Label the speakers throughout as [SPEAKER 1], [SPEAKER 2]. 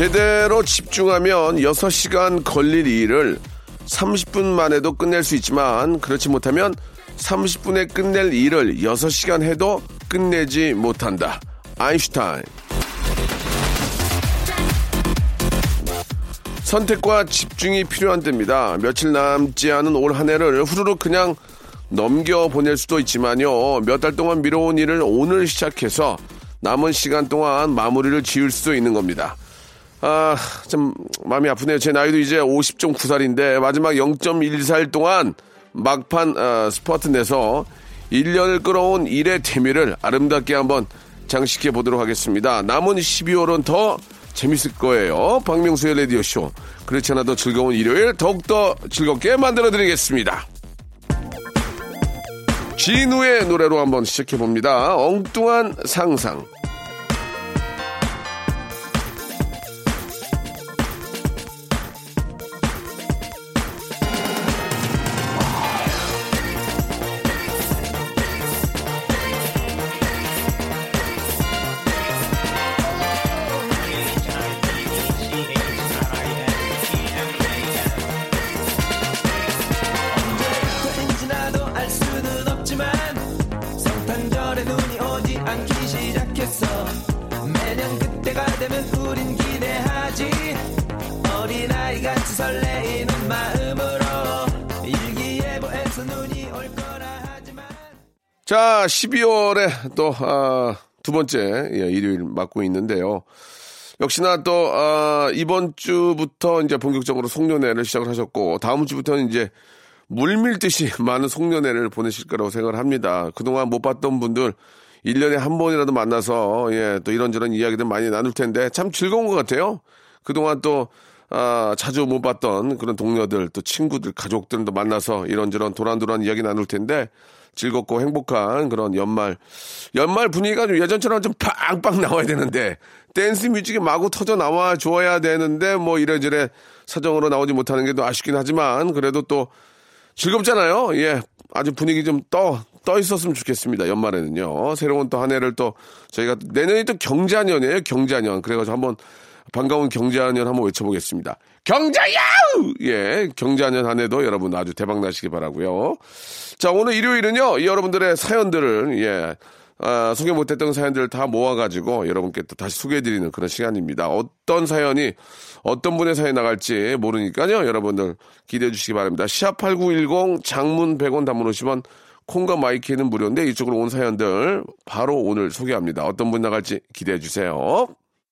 [SPEAKER 1] 제대로 집중하면 6시간 걸릴 일을 30분 만에도 끝낼 수 있지만 그렇지 못하면 30분에 끝낼 일을 6시간 해도 끝내지 못한다. 아인슈타인. 선택과 집중이 필요한 때입니다. 며칠 남지 않은 올 한 해를 후루룩 그냥 넘겨 보낼 수도 있지만요. 몇 달 동안 미뤄온 일을 오늘 시작해서 남은 시간 동안 마무리를 지을 수도 있는 겁니다. 아, 좀 마음이 아프네요. 제 나이도 이제 50.9살인데 마지막 0.1살 동안 막판 어, 스퍼트 내서 1년을 끌어온 일의 대미를 아름답게 한번 장식해 보도록 하겠습니다. 남은 12월은 더 재밌을 거예요. 박명수의 라디오쇼. 그렇지 않아도 즐거운 일요일 더욱더 즐겁게 만들어 드리겠습니다. 진우의 노래로 한번 시작해 봅니다. 엉뚱한 상상. 자, 12월에 또, 아, 두 번째, 예, 일요일 맞고 있는데요. 역시나 또, 아, 이번 주부터 이제 본격적으로 송년회를 시작을 하셨고, 다음 주부터는 이제 물밀듯이 많은 송년회를 보내실 거라고 생각을 합니다. 그동안 못 봤던 분들, 1년에 한 번이라도 만나서, 예, 또 이런저런 이야기들 많이 나눌 텐데, 참 즐거운 것 같아요. 그동안 또, 아, 자주 못 봤던 그런 동료들, 또 친구들, 가족들도 만나서 이런저런 도란도란 이야기 나눌 텐데, 즐겁고 행복한 그런 연말. 연말 분위기가 좀 예전처럼 좀 빵빵 나와야 되는데, 댄스 뮤직이 마구 터져 나와 줘야 되는데, 뭐 이래저래 사정으로 나오지 못하는 게 또 아쉽긴 하지만, 그래도 또 즐겁잖아요. 예. 아주 분위기 좀 떠, 떠 있었으면 좋겠습니다. 연말에는요. 새로운 또 한 해를 또 저희가 내년이 또 경자년이에요. 경자년. 그래가지고 한번 반가운 경자년 한번 외쳐보겠습니다. 경자야! 예. 경자년 한 해도 여러분 아주 대박 나시기 바라고요 자, 오늘 일요일은요. 여러분들의 사연들을, 예. 아, 소개 못했던 사연들을 다 모아가지고 여러분께 또 다시 소개해드리는 그런 시간입니다. 어떤 사연이 어떤 분의 사연이 나갈지 모르니까요. 여러분들 기대해 주시기 바랍니다. 샵8910 장문 100원 단문 50원 콩과 마이케이는 무료인데 이쪽으로 온 사연들 바로 오늘 소개합니다. 어떤 분 나갈지 기대해 주세요.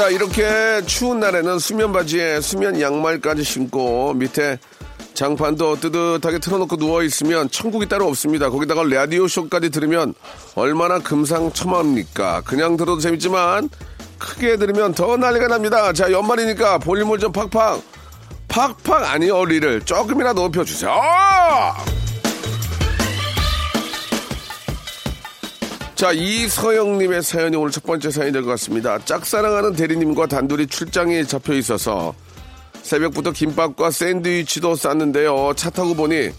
[SPEAKER 1] 자, 이렇게 추운 날에는 수면 바지에 수면 양말까지 신고 밑에 장판도 뜨뜻하게 틀어놓고 누워있으면 천국이 따로 없습니다. 거기다가 라디오 쇼까지 들으면 얼마나 금상첨화입니까? 그냥 들어도 재밌지만 크게 들으면 더 난리가 납니다. 자, 연말이니까 볼륨을 좀 팍팍, 팍팍 아니요, 리를 조금이라도 높여주세요. 자, 이서영님의 사연이 오늘 첫 번째 사연이 될 것 같습니다. 짝사랑하는 대리님과 단둘이 출장이 잡혀 있어서 새벽부터 김밥과 샌드위치도 쌌는데요. 차 타고 보니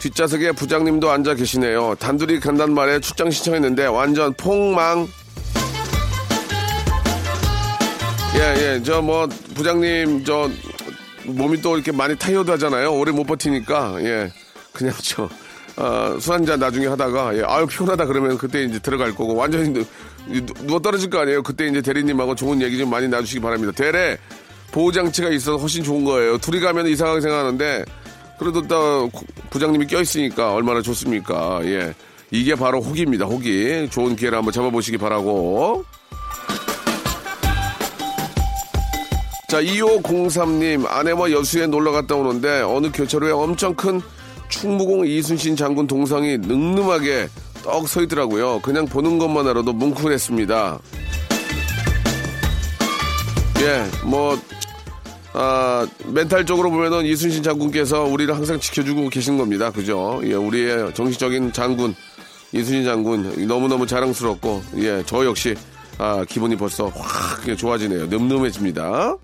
[SPEAKER 1] 뒷좌석에 부장님도 앉아 계시네요. 단둘이 간단 말에 출장 신청했는데 완전 폭망. 예, 예. 저 뭐 부장님 저 몸이 또 이렇게 많이 타이어드 하잖아요. 오래 못 버티니까 예. 그냥 저 어, 술 한잔 나중에 하다가 예, 아유 피곤하다 그러면 그때 이제 들어갈 거고 완전히 누, 누워 떨어질 거 아니에요. 그때 이제 대리님하고 좋은 얘기 좀 많이 나주시기 바랍니다. 대래 보호 장치가 있어서 훨씬 좋은 거예요. 둘이 가면 이상하게 생각하는데 그래도 또 부장님이 껴 있으니까 얼마나 좋습니까? 예. 이게 바로 호기입니다. 호기. 좋은 기회를 한번 잡아보시기 바라고. 자, 2503님, 아내와 여수에 놀러 갔다 오는데 어느 교차로에 엄청 큰 충무공 이순신 장군 동상이 늠름하게 떡 서 있더라고요. 그냥 보는 것만으로도 뭉클했습니다. 예, 뭐, 아, 멘탈적으로 보면은 이순신 장군께서 우리를 항상 지켜주고 계신 겁니다. 그죠? 예, 우리의 정신적인 장군, 이순신 장군, 너무너무 자랑스럽고, 예, 저 역시, 아, 기분이 벌써 확 좋아지네요. 늠름해집니다.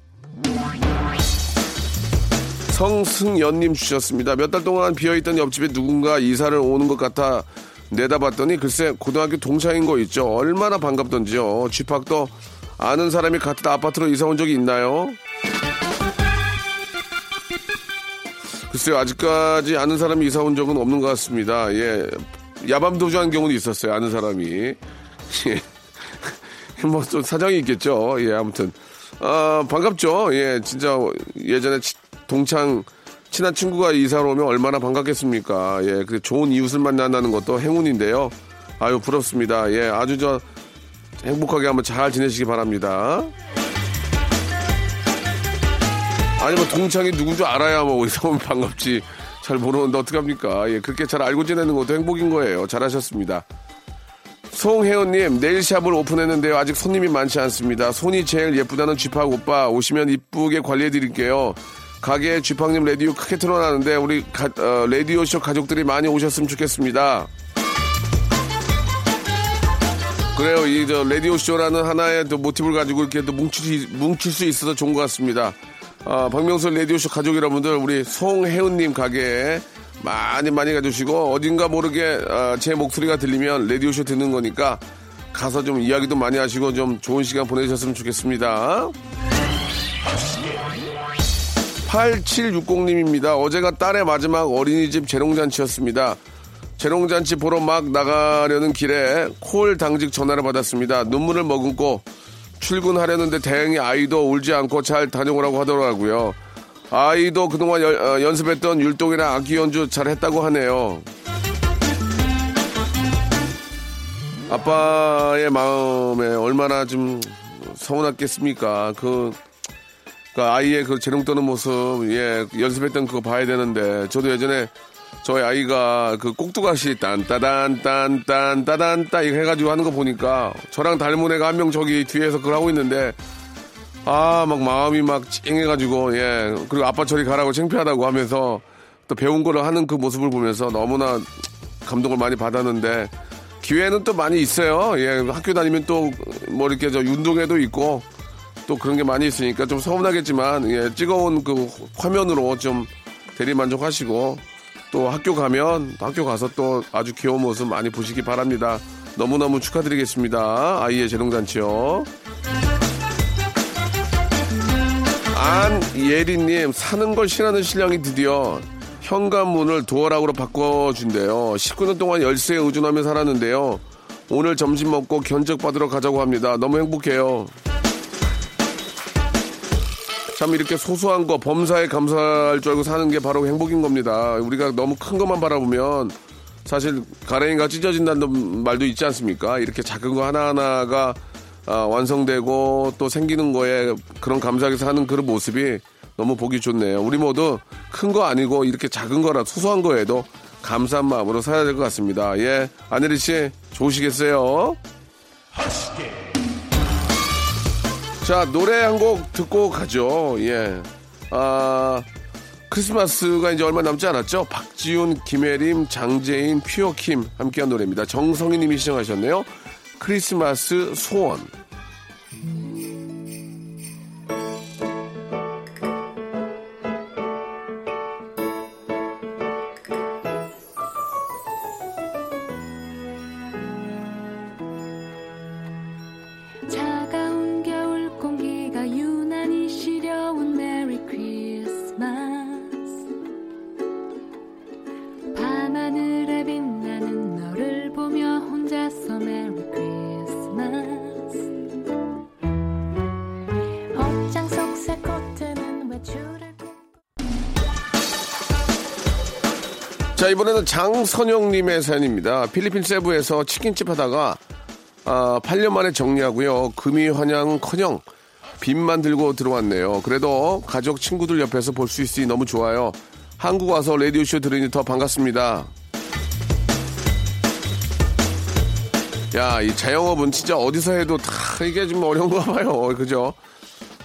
[SPEAKER 1] 성승연님 주셨습니다. 몇 달 동안 비어있던 옆집에 누군가 이사를 오는 것 같아 내다봤더니 글쎄 고등학교 동창인 거 있죠. 얼마나 반갑던지요. 쥐팍도 아는 사람이 같은 아파트로 이사 온 적이 있나요? 글쎄요, 아직까지 아는 사람이 이사 온 적은 없는 것 같습니다. 예. 야밤 도주한 경우는 있었어요, 아는 사람이. 예. 뭐, 좀 사정이 있겠죠. 예, 아무튼. 아, 반갑죠. 예, 진짜 예전에 치- 동창, 친한 친구가 이사를 오면 얼마나 반갑겠습니까. 예, 그 좋은 이웃을 만난다는 것도 행운인데요. 아유, 부럽습니다. 예, 아주 저 행복하게 한번 잘 지내시기 바랍니다. 아니 뭐 동창이 누군 줄 알아야 뭐 이사 오면 반갑지 잘 모르는데 어떡합니까 예 그렇게 잘 알고 지내는 것도 행복인 거예요 잘하셨습니다 송혜원님 네일샵을 오픈했는데요 아직 손님이 많지 않습니다 손이 제일 예쁘다는 쥐팍 오빠 오시면 이쁘게 관리해 드릴게요 가게에 쥐팍님 라디오 크게 틀어놨는데 우리 가- 어, 라디오쇼 가족들이 많이 오셨으면 좋겠습니다 그래요. 이 저 라디오 쇼라는 하나의 또 모티브를 가지고 이렇게 또 뭉칠 수, 뭉칠 수 있어서 좋은 것 같습니다. 아, 박명수 라디오 쇼 가족 여러분들 우리 송혜은님 가게에 많이 많이 가주시고 어딘가 모르게 아, 제 목소리가 들리면 라디오 쇼 듣는 거니까 가서 좀 이야기도 많이 하시고 좀 좋은 시간 보내셨으면 좋겠습니다. 8760님입니다. 어제가 딸의 마지막 어린이집 재롱잔치였습니다. 재롱잔치 보러 막 나가려는 길에 콜 당직 전화를 받았습니다. 눈물을 머금고 출근하려는데 다행히 아이도 울지 않고 잘 다녀오라고 하더라고요. 아이도 그동안 연- 어, 연습했던 율동이랑 악기 연주 잘 했다고 하네요. 아빠의 마음에 얼마나 좀 서운했겠습니까? 그, 그 아이의 그 재롱 떠는 모습, 예, 연습했던 그거 봐야 되는데, 저도 예전에 저희 아이가 그 꼭두가시 딴따단 딴딴 따단 따 이거 해가지고 하는 거 보니까 저랑 닮은 애가 한 명 저기 뒤에서 그걸 하고 있는데 아 막 마음이 막 찡해가지고 예 그리고 아빠 저리 가라고 창피하다고 하면서 또 배운 거를 하는 그 모습을 보면서 너무나 감동을 많이 받았는데 기회는 또 많이 있어요. 예 학교 다니면 또 뭐 이렇게 저 운동회도 있고 또 그런 게 많이 있으니까 좀 서운하겠지만 예 찍어온 그 화면으로 좀 대리 만족하시고 또 학교 가면 학교 가서 또 아주 귀여운 모습 많이 보시기 바랍니다. 너무너무 축하드리겠습니다. 아이의 재롱잔치요. 안예리님 사는 걸 싫어하는 신랑이 드디어 현관문을 도어락으로 바꿔준대요. 19년 동안 열쇠에 의존하며 살았는데요. 오늘 점심 먹고 견적 받으러 가자고 합니다. 너무 행복해요. 참 이렇게 소소한 거 범사에 감사할 줄 알고 사는 게 바로 행복인 겁니다. 우리가 너무 큰 것만 바라보면 사실 가랭이가 찢어진다는 말도 있지 않습니까? 이렇게 작은 거 하나하나가 아, 완성되고 또 생기는 거에 그런 감사하게 사는 그런 모습이 너무 보기 좋네요. 우리 모두 큰 거 아니고 이렇게 작은 거라 소소한 거에도 감사한 마음으로 살아야 될 것 같습니다. 예. 안혜리 씨, 좋으시겠어요? 자, 노래 한 곡 듣고 가죠. 예. 아, 크리스마스가 이제 얼마 남지 않았죠? 박지훈, 김혜림, 장재인, 퓨어킴 함께한 노래입니다. 정성희 님이 시청하셨네요. 크리스마스 소원. 자, 이번에는 장선영님의 사연입니다. 필리핀 세부에서 치킨집 하다가, 아, 8년 만에 정리하고요. 금이 환영 커녕 빚만 들고 들어왔네요. 그래도 가족, 친구들 옆에서 볼 수 있으니 너무 좋아요. 한국 와서 라디오쇼 들으니 더 반갑습니다. 야, 이 자영업은 진짜 어디서 해도 다 이게 좀 어려운가 봐요. 그죠?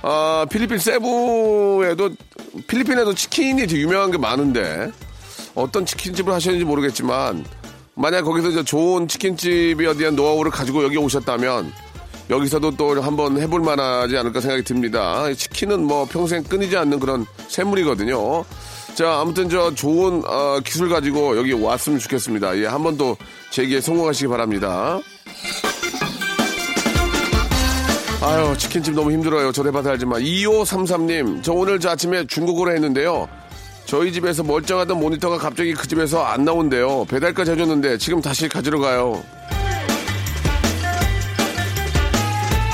[SPEAKER 1] 아, 필리핀 세부에도, 필리핀에도 치킨이 되게 유명한 게 많은데, 어떤 치킨집을 하셨는지 모르겠지만, 만약 거기서 좋은 치킨집에 대한 노하우를 가지고 여기 오셨다면, 여기서도 또 한번 해볼 만하지 않을까 생각이 듭니다. 치킨은 뭐 평생 끊이지 않는 그런 샘물이거든요. 자, 아무튼 저 좋은 어, 기술 가지고 여기 왔으면 좋겠습니다. 예, 한 번 더 제기에 성공하시기 바랍니다. 아유, 치킨집 너무 힘들어요. 해봐서 알지만. 2533님, 저 오늘 저 아침에 중국어로 했는데요. 저희 집에서 멀쩡하던 모니터가 갑자기 그 집에서 안 나온대요. 배달까지 해줬는데 지금 다시 가지러 가요.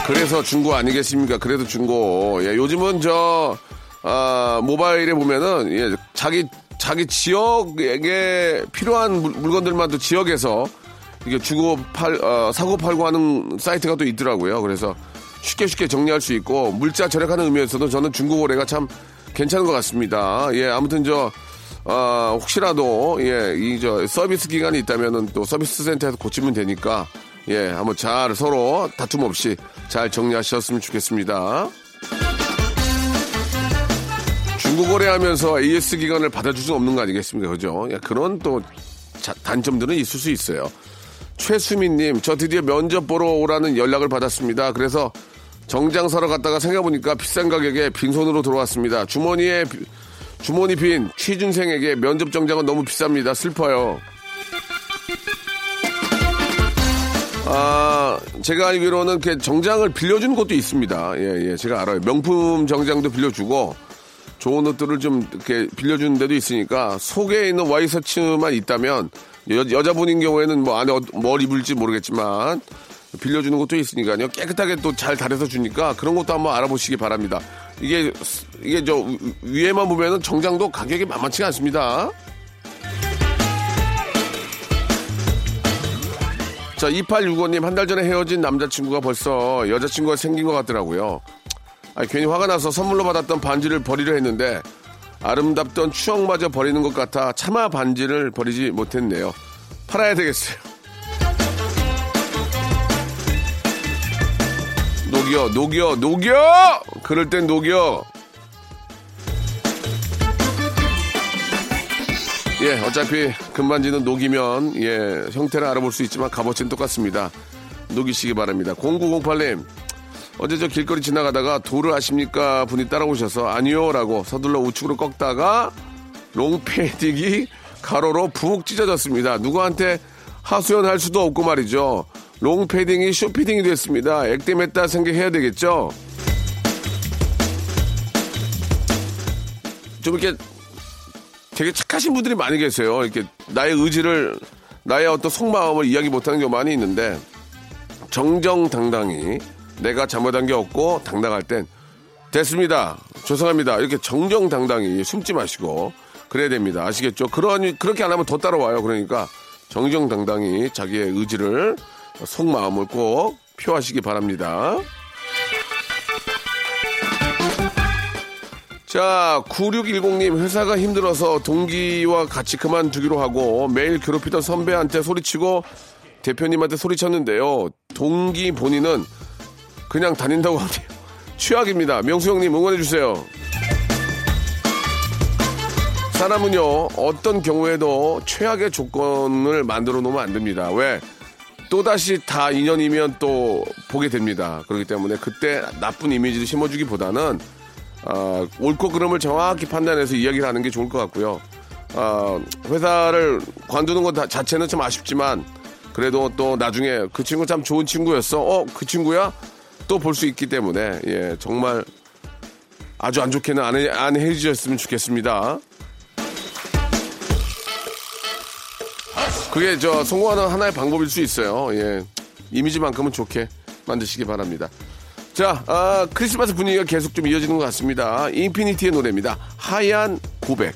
[SPEAKER 1] 그래서 중고 아니겠습니까? 그래도 중고. 예, 요즘은 저, 아, 모바일에 보면은, 예, 자기, 자기 지역에 필요한 물- 물건들만 또 지역에서 이게 주고 팔, 어, 사고 팔고 하는 사이트가 또 있더라고요. 그래서 쉽게 쉽게 정리할 수 있고, 물자 절약하는 의미에서도 저는 중고 거래가 참 괜찮은 것 같습니다. 예, 아무튼 저, 아, 혹시라도, 예, 이 저 서비스 기간이 있다면은 또 서비스 센터에서 고치면 되니까, 예, 한번 잘 서로 다툼 없이 잘 정리하셨으면 좋겠습니다. 중고 거래 하면서 AS 기간을 받아줄 수 없는 거 아니겠습니까? 그죠? 야, 그런 또 자- 단점들은 있을 수 있어요. 최수민님, 저 드디어 면접 보러 오라는 연락을 받았습니다. 그래서 정장 사러 갔다가 생각해보니까 비싼 가격에 빈손으로 돌아왔습니다. 주머니에, 비- 주머니 빈 취준생에게 면접 정장은 너무 비쌉니다. 슬퍼요. 아, 제가 알기로는 그 정장을 빌려주는 곳도 있습니다. 예, 예, 제가 알아요. 명품 정장도 빌려주고, 좋은 옷들을 좀 이렇게 빌려주는 데도 있으니까, 속에 있는 와이셔츠만 있다면, 여, 여자분인 경우에는 뭐 안에 어- 뭘 입을지 모르겠지만, 빌려주는 것도 있으니까요. 깨끗하게 또잘 다려서 주니까 그런 것도 한번 알아보시기 바랍니다. 이게, 이게 저 위- 위에만 보면은 정장도 가격이 만만치가 않습니다. 자, 2865님, 한 달 전에 헤어진 남자친구가 벌써 여자친구가 생긴 것 같더라고요. 아니, 괜히 화가 나서 선물로 받았던 반지를 버리려 했는데, 아름답던 추억마저 버리는 것 같아 차마 반지를 버리지 못했네요. 팔아야 되겠어요. 녹여, 녹여, 녹여! 그럴 땐 녹여! 예, 어차피 금반지는 녹이면 예, 형태를 알아볼 수 있지만 값어치는 똑같습니다. 녹이시기 바랍니다. 0908님, 어제 저 길거리 지나가다가 도를 아십니까? 분이 따라오셔서 아니요 라고 서둘러 우측으로 꺾다가 롱패딩이 가로로 푹 찢어졌습니다. 누구한테 하소연할 수도 없고 말이죠. 롱패딩이 숏패딩이 됐습니다. 액땜했다 생각해야 되겠죠? 좀 이렇게 되게 착하신 분들이 많이 계세요. 이렇게 나의 의지를, 나의 어떤 속마음을 이야기 못하는 경우 많이 있는데, 정정당당히 내가 잘못한 게 없고 당당할 땐 됐습니다. 죄송합니다. 이렇게 정정당당히 숨지 마시고 그래야 됩니다. 아시겠죠? 그러니 그렇게 안 하면 더 따라와요. 그러니까 정정당당히 자기의 의지를 속마음을 꼭 표하시기 바랍니다. 자, 9610님, 회사가 힘들어서 동기와 같이 그만두기로 하고 매일 괴롭히던 선배한테 소리치고 대표님한테 소리쳤는데요. 동기 본인은 그냥 다닌다고 하네요. 최악입니다. 명수 형님 응원해주세요. 사람은요, 어떤 경우에도 최악의 조건을 만들어 놓으면 안 됩니다. 왜? 또다시 다 인연이면 또 보게 됩니다. 그렇기 때문에 그때 나쁜 이미지를 심어주기보다는 아, 옳고 그름을 정확히 판단해서 이야기를 하는 게 좋을 것 같고요. 아, 회사를 관두는 것 다- 자체는 좀 아쉽지만 그래도 또 나중에 그 친구 참 좋은 친구였어. 어, 그 친구야? 또 볼 수 있기 때문에 예, 정말 아주 안 좋게는 안, 해, 안 해주셨으면 좋겠습니다. 그게 저 성공하는 하나의 방법일 수 있어요. 예. 이미지만큼은 좋게 만드시기 바랍니다. 자, 아, 크리스마스 분위기가 계속 좀 이어지는 것 같습니다. 인피니티의 노래입니다. 하얀 고백.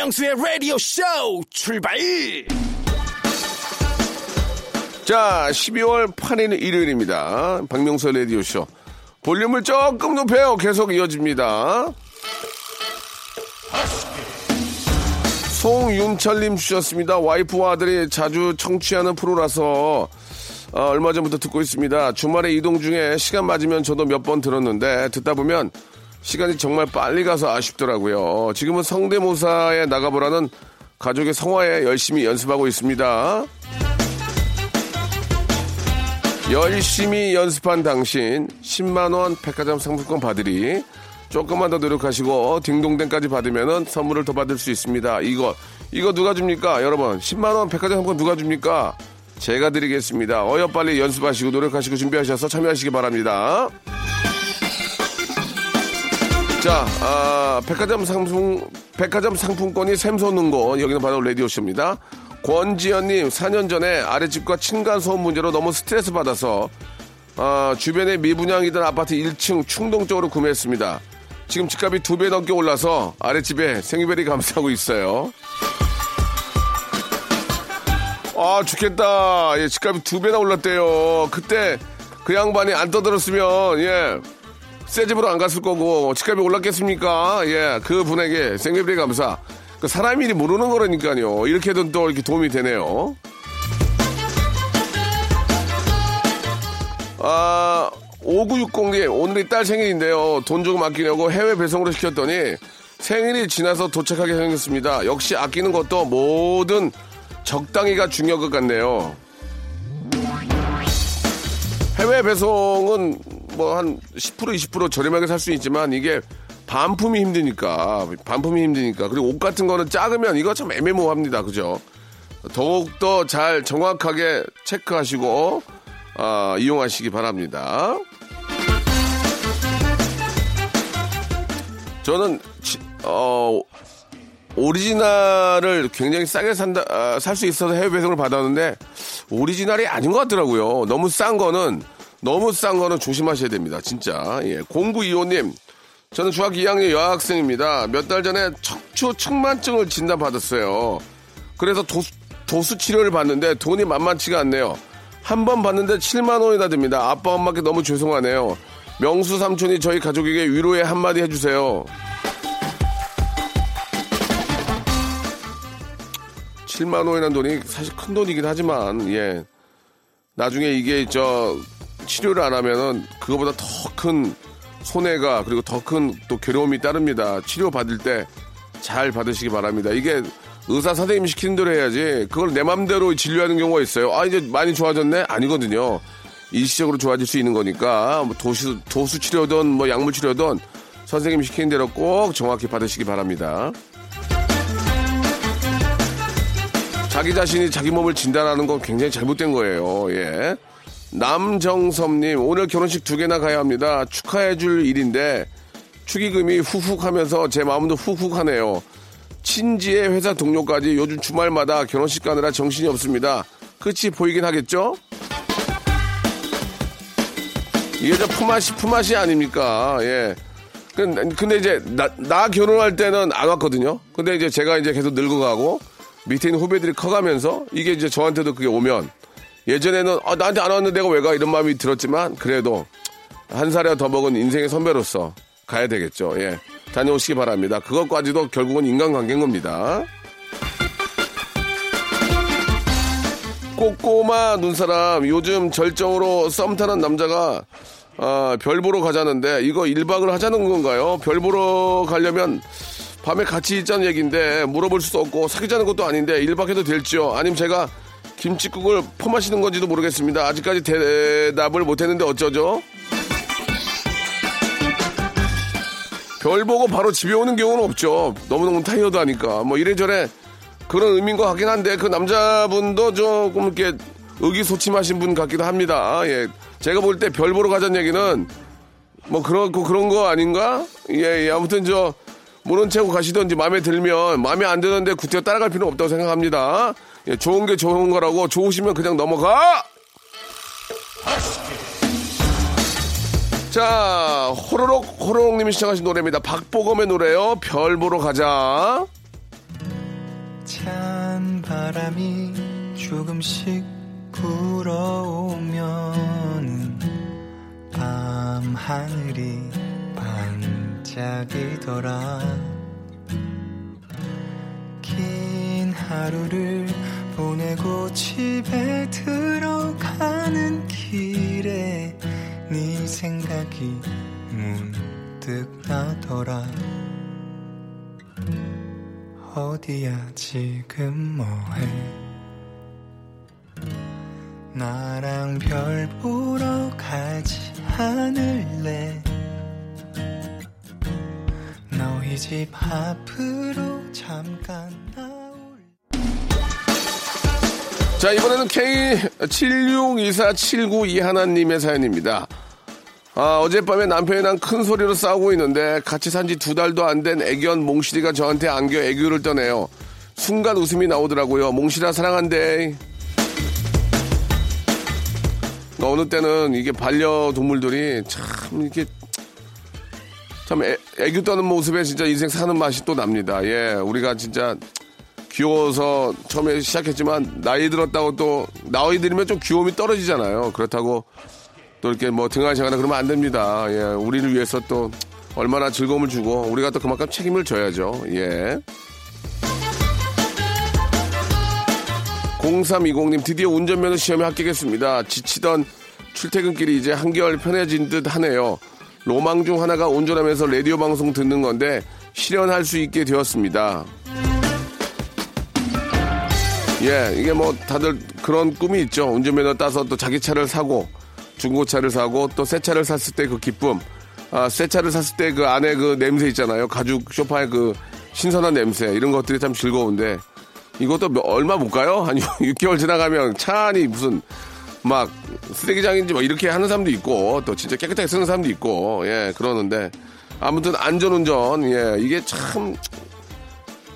[SPEAKER 2] 박명수의 라디오 쇼 출발!
[SPEAKER 1] 자, 12월 8일 일요일입니다. 박명수 라디오 쇼. 볼륨을 조금 높여요. 계속 이어집니다. 송윤철님 주셨습니다. 와이프와 아들이 자주 청취하는 프로라서 어, 얼마 전부터 듣고 있습니다. 주말에 이동 중에 시간 맞으면 저도 몇 번 들었는데 듣다 보면 시간이 정말 빨리 가서 아쉽더라고요. 지금은 성대모사에 나가보라는 가족의 성화에 열심히 연습하고 있습니다. 열심히 연습한 당신 10만원 백화점 상품권 받으리 조금만 더 노력하시고 딩동댕까지 받으면 선물을 더 받을 수 있습니다. 이거 이거 누가 줍니까? 여러분 10만원 백화점 상품권 누가 줍니까? 제가 드리겠습니다. 어여 빨리 연습하시고 노력하시고 준비하셔서 참여하시기 바랍니다. 자, 아, 백화점 상품, 백화점 상품권이 샘솟는 곳, 여기는 바로 라디오쇼입니다. 권지현님, 4년 전에 아랫집과 층간소음 문제로 너무 스트레스 받아서, 아, 주변에 미분양이던 아파트 1층 충동적으로 구매했습니다. 지금 집값이 두 배 넘게 올라서 아랫집에 생유별이 감싸고 있어요. 아, 죽겠다. 예, 집값이 두 배나 올랐대요. 그때 그 양반이 안 떠들었으면, 예, 새 집으로 안 갔을 거고, 집값이 올랐겠습니까? 예, 그 분에게 생계비리 감사. 그 사람 일이 모르는 거라니까요. 이렇게든 또 이렇게 도움이 되네요. 아, 5960님, 오늘이 딸 생일인데요. 돈 조금 아끼려고 해외 배송으로 시켰더니 생일이 지나서 도착하게 생겼습니다. 역시 아끼는 것도 뭐든 적당히가 중요한 것 같네요. 해외 배송은 뭐 한 10% 20% 저렴하게 살 수 있지만 이게 반품이 힘드니까 반품이 힘드니까. 그리고 옷 같은 거는 작으면 이거 참 애매모호합니다. 그죠? 더욱더 잘 정확하게 체크하시고 아, 이용하시기 바랍니다. 저는 지- 어 오리지널을 굉장히 싸게 산다 살수 있어서 해외 배송을 받았는데 오리지널이 아닌 것 같더라고요. 너무 싼 거는 너무 싼 거는 조심하셔야 됩니다. 진짜. 예. 0925님 저는 중학교 2학년 여학생입니다. 몇 달 전에 척추 측만증을 진단받았어요. 그래서 도수, 도수 치료를 받는데 돈이 만만치가 않네요. 한번 받는데 7만 원이나 듭니다. 아빠 엄마께 너무 죄송하네요. 명수 삼촌이 저희 가족에게 위로의 한마디 해주세요. 7만 원이라는 돈이 사실 큰 돈이긴 하지만 예 나중에 이게 저 치료를 안 하면은 그거보다 더 큰 손해가 그리고 더 큰 또 괴로움이 따릅니다. 치료 받을 때 잘 받으시기 바랍니다. 이게 의사 선생님이 시키는 대로 해야지 그걸 내 맘대로 진료하는 경우가 있어요. 아 이제 많이 좋아졌네 아니거든요. 일시적으로 좋아질 수 있는 거니까 뭐 도수 도수 치료든 뭐 약물 치료든 선생님이 시키는 대로 꼭 정확히 받으시기 바랍니다. 자기 자신이 자기 몸을 진단하는 건 굉장히 잘못된 거예요. 예. 남정섭님, 오늘 결혼식 두 개나 가야 합니다. 축하해 줄 일인데, 축의금이 훅훅 하면서 제 마음도 훅훅 하네요. 친지의 회사 동료까지 요즘 주말마다 결혼식 가느라 정신이 없습니다. 끝이 보이긴 하겠죠? 이게 저 품앗이, 품앗이 아닙니까? 예. 근- 근데 이제 나, 나 결혼할 때는 안 왔거든요. 근데 이제 제가 이제 계속 늙어가고 밑에 있는 후배들이 커가면서 이게 이제 저한테도 그게 오면 예전에는 아, 나한테 안 왔는데 내가 왜 가? 이런 마음이 들었지만 그래도 한 살이나 더 먹은 인생의 선배로서 가야 되겠죠. 예. 다녀오시기 바랍니다. 그것까지도 결국은 인간관계인 겁니다. 꼬꼬마 눈사람 요즘 절정으로 썸 타는 남자가 아, 별 보러 가자는데 이거 1박을 하자는 건가요? 별 보러 가려면 밤에 같이 있자는 얘기인데 물어볼 수도 없고 사귀자는 것도 아닌데 1박 해도 될지요? 아니면 제가 김치국을 퍼마시는 건지도 모르겠습니다. 아직까지 대답을 못했는데 어쩌죠? 별 보고 바로 집에 오는 경우는 없죠. 너무너무 타이어드 하니까. 뭐 이래저래 그런 의미인 것 같긴 한데 그 남자분도 조금 이렇게 의기소침하신 분 같기도 합니다. 예. 제가 볼 때 별 보러 가자는 얘기는 뭐 그렇고 그런 거 아닌가? 예, 예. 아무튼 저 모른 채 하고 가시던지 마음에 들면 마음에 안 드는데 구태여 따라갈 필요는 없다고 생각합니다. 예, 좋은 게 좋은 거라고 좋으시면 그냥 넘어가. 자, 호로록 호로록님이 시청하신 노래입니다. 박보검의 노래요. 별 보러 가자.
[SPEAKER 3] 시원한 바람이 조금씩 불어오면 밤 하늘이 반짝이더라 긴 하루를 보내고 집에 들어가는 길에 네 생각이 문득 나더라. 어디야 지금 뭐해? 나랑 별 보러 가지 않을래? 너희 집 앞으로 잠깐
[SPEAKER 1] 자, 이번에는 K762479 하나님의 사연입니다. 아, 어젯밤에 남편이랑 큰 소리로 싸우고 있는데 같이 산 지 두 달도 안 된 애견 몽실이가 저한테 안겨 애교를 떠내요. 순간 웃음이 나오더라고요. 몽실아 사랑한대. 어느 때는 이게 반려동물들이 참 이렇게 참 애, 애교 떠는 모습에 진짜 인생 사는 맛이 또 납니다. 예, 우리가 진짜 귀여워서 처음에 시작했지만 나이 들었다고 또 나이 들면 좀 귀여움이 떨어지잖아요. 그렇다고 또 이렇게 뭐 등하시거나 그러면 안 됩니다. 예, 우리를 위해서 또 얼마나 즐거움을 주고 우리가 또 그만큼 책임을 져야죠. 예. 0320님 드디어 운전면허 시험에 합격했습니다. 지치던 출퇴근길이 이제 한결 편해진 듯 하네요. 로망 중 하나가 운전하면서 라디오 방송 듣는 건데 실현할 수 있게 되었습니다. 예, 이게 뭐 다들 그런 꿈이 있죠. 운전면허 따서 또 자기 차를 사고 중고차를 사고 또 새 차를 샀을 때 그 기쁨. 아, 새 차를 샀을 때 그 안에 그 냄새 있잖아요. 가죽 쇼파의 그 신선한 냄새. 이런 것들이 참 즐거운데 이것도 몇- 얼마 못 가요? 한 6개월 지나가면 차 안이 무슨 막 쓰레기장인지 뭐 이렇게 하는 사람도 있고 또 진짜 깨끗하게 쓰는 사람도 있고 예 그러는데 아무튼 안전운전 예 이게 참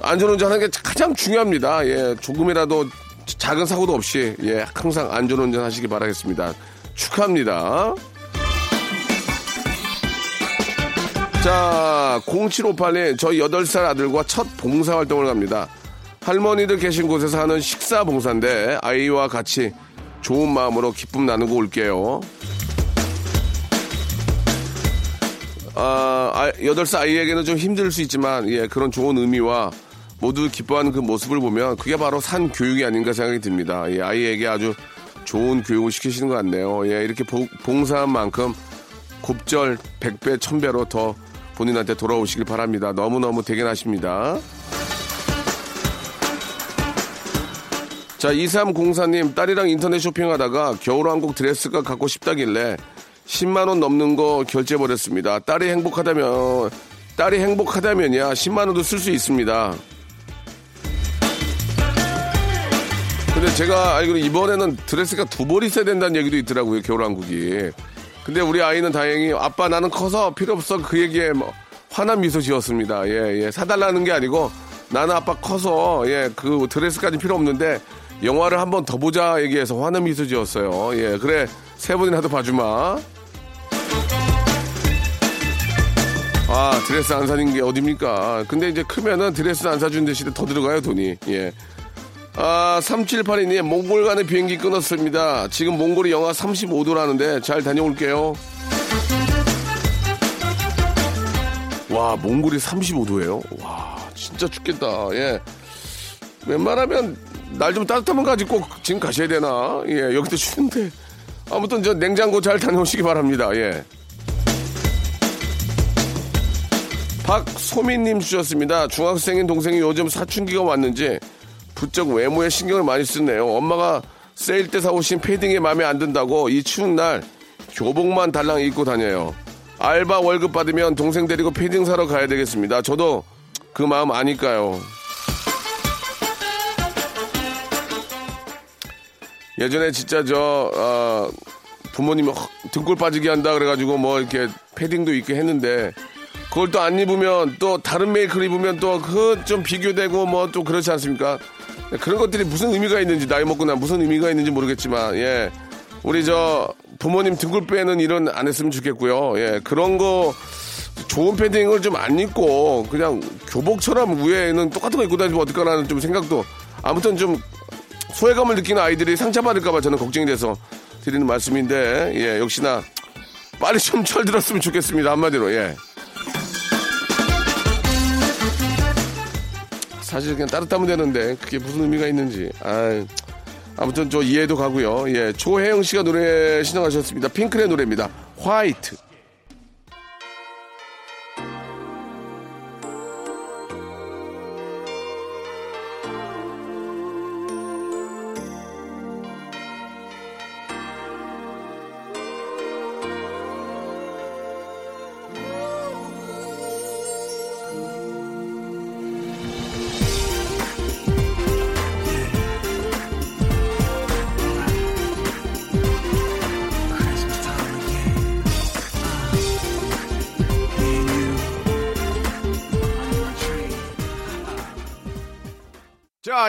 [SPEAKER 1] 안전운전 하는 게 가장 중요합니다. 예 조금이라도 작은 사고도 없이 예 항상 안전운전 하시기 바라겠습니다. 축하합니다. 자 0758님 저희 8살 아들과 첫 봉사활동을 갑니다. 할머니들 계신 곳에서 하는 식사 봉사인데 아이와 같이 좋은 마음으로 기쁨 나누고 올게요. 아, 아, 8살 아이에게는 좀 힘들 수 있지만, 예, 그런 좋은 의미와 모두 기뻐하는 그 모습을 보면 그게 바로 산 교육이 아닌가 생각이 듭니다. 예, 아이에게 아주 좋은 교육을 시키시는 것 같네요. 예, 이렇게 보- 봉사한 만큼 곱절 100배, 1000배로 더 본인한테 돌아오시길 바랍니다. 너무너무 대견하십니다. 자, 2304님, 딸이랑 인터넷 쇼핑하다가 겨울왕국 드레스가 갖고 싶다길래 10만원 넘는 거 결제해버렸습니다. 딸이 행복하다면, 딸이 행복하다면야 10만원도 쓸 수 있습니다. 근데 제가 알기로 이번에는 드레스가 두벌 있어야 된다는 얘기도 있더라고요, 겨울왕국이. 근데 우리 아이는 다행히 아빠 나는 커서 필요 없어 그 얘기에 뭐 환한 미소 지었습니다. 예, 예. 사달라는 게 아니고 나는 아빠 커서 예, 그 드레스까지 필요 없는데 영화를 한 번 더 보자 얘기해서 환한 미소 지었어요. 예, 그래. 세 번이라도 봐주마. 아, 드레스 안 사는 게 어딥니까? 근데 이제 크면은 드레스 안 사준 대신에 더 들어가요, 돈이. 예. 아, 3782님, 몽골 가는 비행기 끊었습니다. 지금 몽골이 영하 35도라는데 잘 다녀올게요. 와, 몽골이 35도예요? 와, 진짜 춥겠다. 예. 웬만하면 날 좀 따뜻하면 가지 꼭 지금 가셔야 되나? 예, 여기도 추운데. 아무튼 저 냉장고 잘 다녀오시기 바랍니다. 예. 박소민님 주셨습니다. 중학생인 동생이 요즘 사춘기가 왔는지 부쩍 외모에 신경을 많이 쓰네요. 엄마가 세일 때 사오신 패딩이 마음에 안 든다고 이 추운 날 교복만 달랑 입고 다녀요. 알바 월급 받으면 동생 데리고 패딩 사러 가야 되겠습니다. 저도 그 마음 아니까요. 예전에 진짜 저 어, 부모님이 헉, 등골 빠지게 한다 그래가지고 뭐 이렇게 패딩도 입게 했는데 그걸 또 안 입으면 또 다른 메이크를 입으면 또 그 좀 비교되고 뭐 또 그렇지 않습니까? 그런 것들이 무슨 의미가 있는지 나이 먹고 나 무슨 의미가 있는지 모르겠지만 예 우리 저 부모님 등골 빼는 일은 안 했으면 좋겠고요. 예 그런 거 좋은 패딩을 좀 안 입고 그냥 교복처럼 위에는 똑같은 거 입고 다니면 어떨까라는 좀 생각도 아무튼 좀 소외감을 느끼는 아이들이 상처받을까봐 저는 걱정이 돼서 드리는 말씀인데, 예, 역시나 빨리 좀 철들었으면 좋겠습니다. 한마디로, 예. 사실 그냥 따뜻하면 되는데, 그게 무슨 의미가 있는지. 아 아무튼 저 이해도 가고요. 예, 조혜영 씨가 노래 신청하셨습니다. 핑클의 노래입니다. 화이트.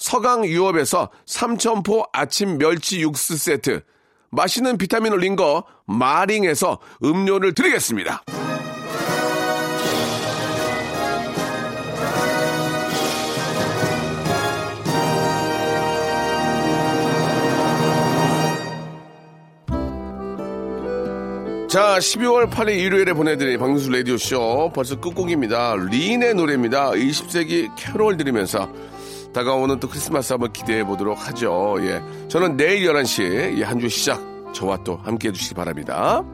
[SPEAKER 1] 서강 유업에서 삼천포 아침 멸치 육수 세트, 맛있는 비타민 올린 거 마링에서 음료를 드리겠습니다. 자, 12월 8일 일요일에 보내드린 박명수 라디오쇼 벌써 끝곡입니다. 린의 노래입니다. 20세기 캐롤 들으면서 다가오는 또 크리스마스 한번 기대해 보도록 하죠. 예. 저는 내일 11시에 한주 시작 저와 또 함께 해 주시기 바랍니다.